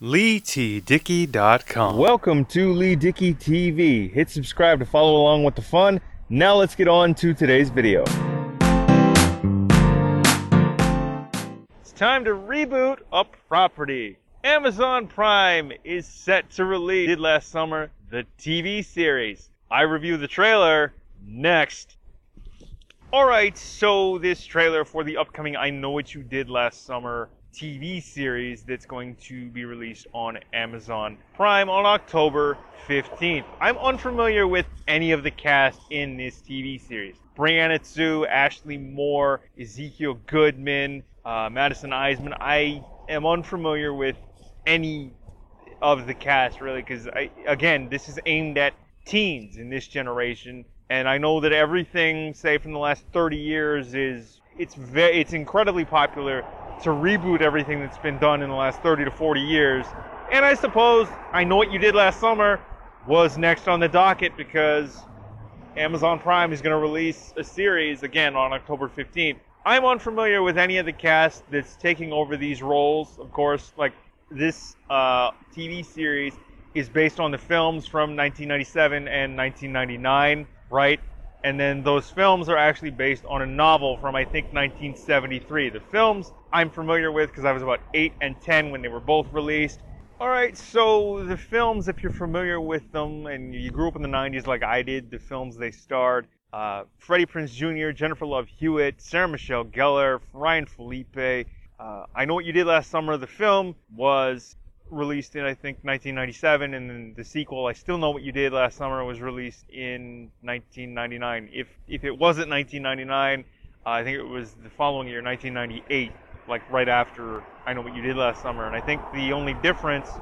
LeeTDickey.com. Welcome to Lee Dickey TV. Hit subscribe to follow along with the fun. Now let's get on to today's video. It's time to reboot a property. Amazon Prime is set to release did last summer the TV series. I review the trailer next. Alright, so this trailer for the upcoming I Know What You Did Last Summer TV series that's going to be released on Amazon Prime on October 15th. I'm unfamiliar with any of the cast in this TV series. Brianna Sue, Ashley Moore, Ezekiel Goodman, uh, Madison Iseman. I am unfamiliar with any of the cast really because again, this is aimed at teens in this generation, and I know that everything, say from the last 30 years, is it's very it's incredibly popular to reboot everything that's been done in the last 30 to 40 years. And I suppose I know what you did last summer was next on the docket because Amazon Prime is going to release a series again on October 15th. I'm unfamiliar with any of the cast that's taking over these roles. Of course, like this uh, TV series is based on the films from 1997 and 1999, right? And then those films are actually based on a novel from I think 1973. The films I'm familiar with because I was about 8 and 10 when they were both released. Alright, so the films, if you're familiar with them and you grew up in the 90s like I did, the films they starred uh, Freddie Prinze Jr., Jennifer Love Hewitt, Sarah Michelle Gellar, Ryan Phillippe. Uh, I Know What You Did Last Summer, the film was released in I think 1997, and then the sequel, I Still Know What You Did Last Summer, was released in 1999. If if it wasn't 1999, uh, I think it was the following year, 1998, like right after I Know What You Did Last Summer. And I think the only difference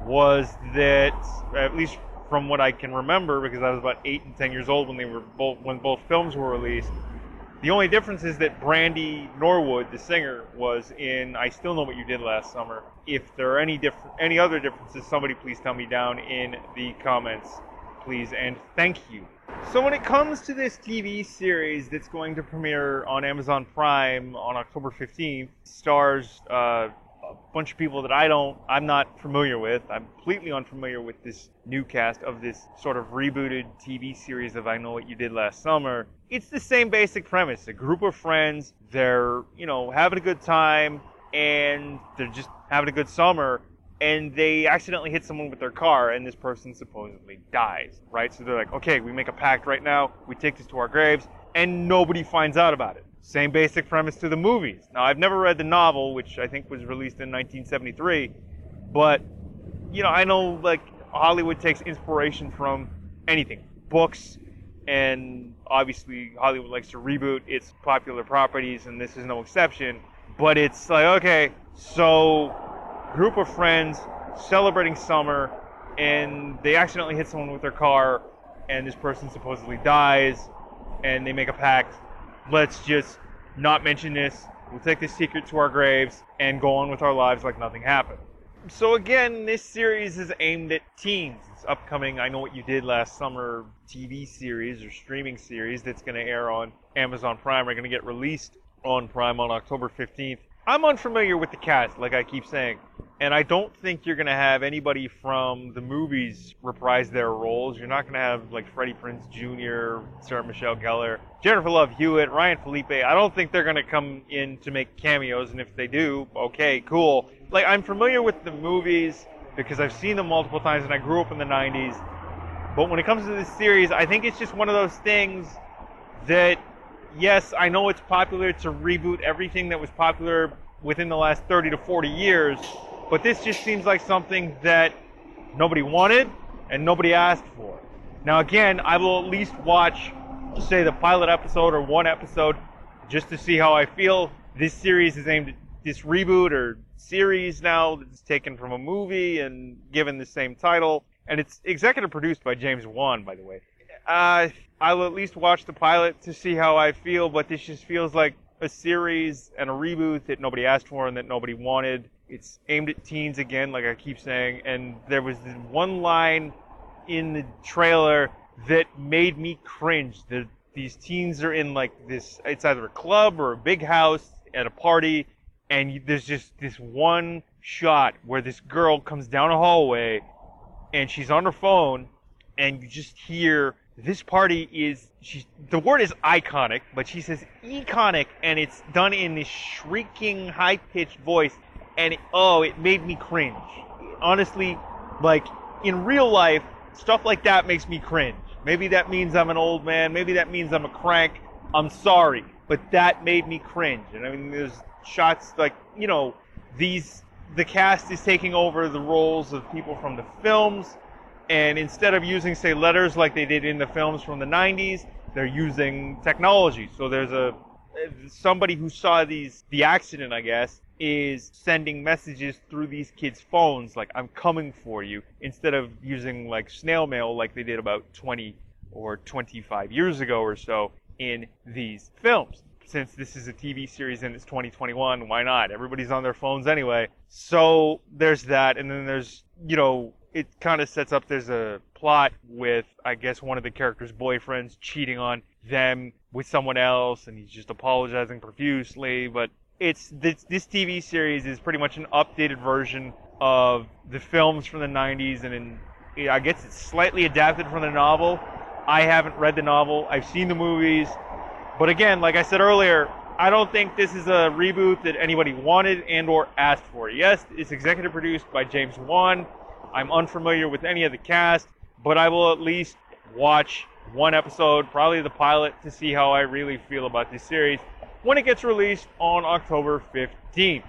was that, at least from what I can remember, because I was about eight and ten years old when they were both when both films were released the only difference is that Brandy Norwood, the singer, was in I Still Know What You Did Last Summer. If there are any different any other differences, somebody please tell me down in the comments, please and thank you. So when it comes to this TV series that's going to premiere on Amazon Prime on October 15th, stars uh, a bunch of people that I don't, I'm not familiar with. I'm completely unfamiliar with this new cast of this sort of rebooted TV series of I Know What You Did Last Summer. It's the same basic premise. A group of friends, they're, you know, having a good time and they're just having a good summer and they accidentally hit someone with their car and this person supposedly dies, right? So they're like, okay, we make a pact right now, we take this to our graves, and nobody finds out about it. Same basic premise to the movies. Now, I've never read the novel, which I think was released in 1973, but, you know, I know, like, Hollywood takes inspiration from anything books, and obviously, Hollywood likes to reboot its popular properties, and this is no exception. But it's like, okay, so, group of friends celebrating summer, and they accidentally hit someone with their car, and this person supposedly dies, and they make a pact let's just not mention this. We'll take this secret to our graves and go on with our lives like nothing happened. So again, this series is aimed at teens. It's upcoming I Know What You Did Last Summer TV series or streaming series that's going to air on Amazon Prime. Are going to get released on Prime on October 15th. I'm unfamiliar with the cast, like I keep saying, and I don't think you're going to have anybody from the movies reprise their roles. You're not going to have like Freddie Prinze Jr., Sarah Michelle Gellar, Jennifer Love Hewitt, Ryan Phillippe. I don't think they're going to come in to make cameos, and if they do, okay, cool. Like I'm familiar with the movies because I've seen them multiple times, and I grew up in the '90s. But when it comes to this series, I think it's just one of those things that yes, I know it's popular to reboot everything that was popular within the last 30 to 40 years, but this just seems like something that nobody wanted and nobody asked for. Now, again, I will at least watch, say, the pilot episode or one episode just to see how I feel. This series is aimed at this reboot or series now that's taken from a movie and given the same title. And it's executive produced by James Wan, by the way. Uh, I will at least watch the pilot to see how I feel, but this just feels like a series and a reboot that nobody asked for and that nobody wanted. It's aimed at teens again, like I keep saying, and there was this one line in the trailer that made me cringe. The, these teens are in like this, it's either a club or a big house at a party, and there's just this one shot where this girl comes down a hallway and she's on her phone and you just hear this party is she's the word is iconic, but she says econic and it's done in this shrieking high pitched voice and it, oh it made me cringe. Honestly, like in real life, stuff like that makes me cringe. Maybe that means I'm an old man, maybe that means I'm a crank. I'm sorry, but that made me cringe. And I mean there's shots like, you know, these the cast is taking over the roles of people from the films and instead of using say letters like they did in the films from the 90s they're using technology so there's a somebody who saw these the accident i guess is sending messages through these kids phones like i'm coming for you instead of using like snail mail like they did about 20 or 25 years ago or so in these films since this is a TV series and it's 2021, why not? Everybody's on their phones anyway. So there's that, and then there's, you know, it kind of sets up there's a plot with I guess one of the characters' boyfriends cheating on them with someone else, and he's just apologizing profusely. But it's this this TV series is pretty much an updated version of the films from the 90s, and in, I guess it's slightly adapted from the novel. I haven't read the novel. I've seen the movies, but again, like I said earlier, I don't think this is a reboot that anybody wanted and or asked for. Yes, it's executive produced by James Wan I'm unfamiliar with any of the cast, but I will at least watch one episode, probably the pilot, to see how I really feel about this series when it gets released on October 15th.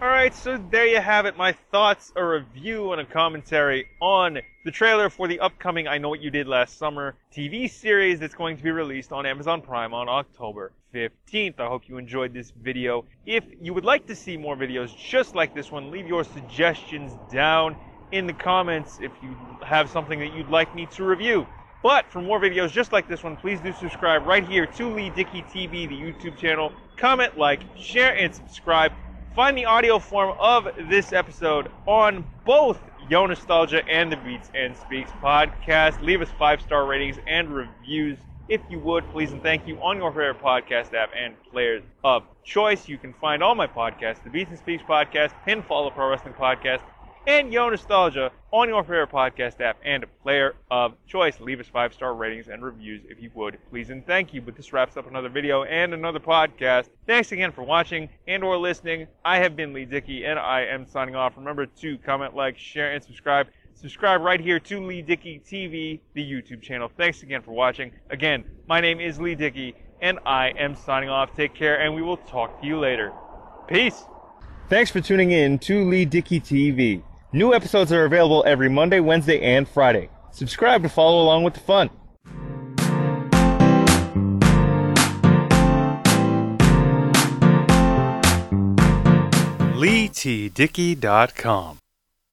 Alright, so there you have it. My thoughts, a review, and a commentary on the trailer for the upcoming I Know What You Did Last Summer TV series that's going to be released on Amazon Prime on October 15th. I hope you enjoyed this video. If you would like to see more videos just like this one, leave your suggestions down in the comments if you have something that you'd like me to review. But for more videos just like this one, please do subscribe right here to Lee Dickey TV, the YouTube channel. Comment, like, share, and subscribe. Find the audio form of this episode on both Yo Nostalgia and the Beats and Speaks podcast. Leave us five star ratings and reviews if you would, please and thank you on your favorite podcast app and players of choice. You can find all my podcasts, the Beats and Speaks podcast, Pinfall Pro Wrestling podcast, and Yo Nostalgia on your favorite podcast app and a player of choice. Leave us five star ratings and reviews if you would, please and thank you. But this wraps up another video and another podcast. Thanks again for watching and or listening. I have been Lee Dickey and I am signing off. Remember to comment, like, share, and subscribe. Subscribe right here to Lee Dickey TV, the YouTube channel. Thanks again for watching. Again, my name is Lee Dickey and I am signing off. Take care and we will talk to you later. Peace. Thanks for tuning in to Lee Dickey TV. New episodes are available every Monday, Wednesday, and Friday. Subscribe to follow along with the fun. LeeTDickey.com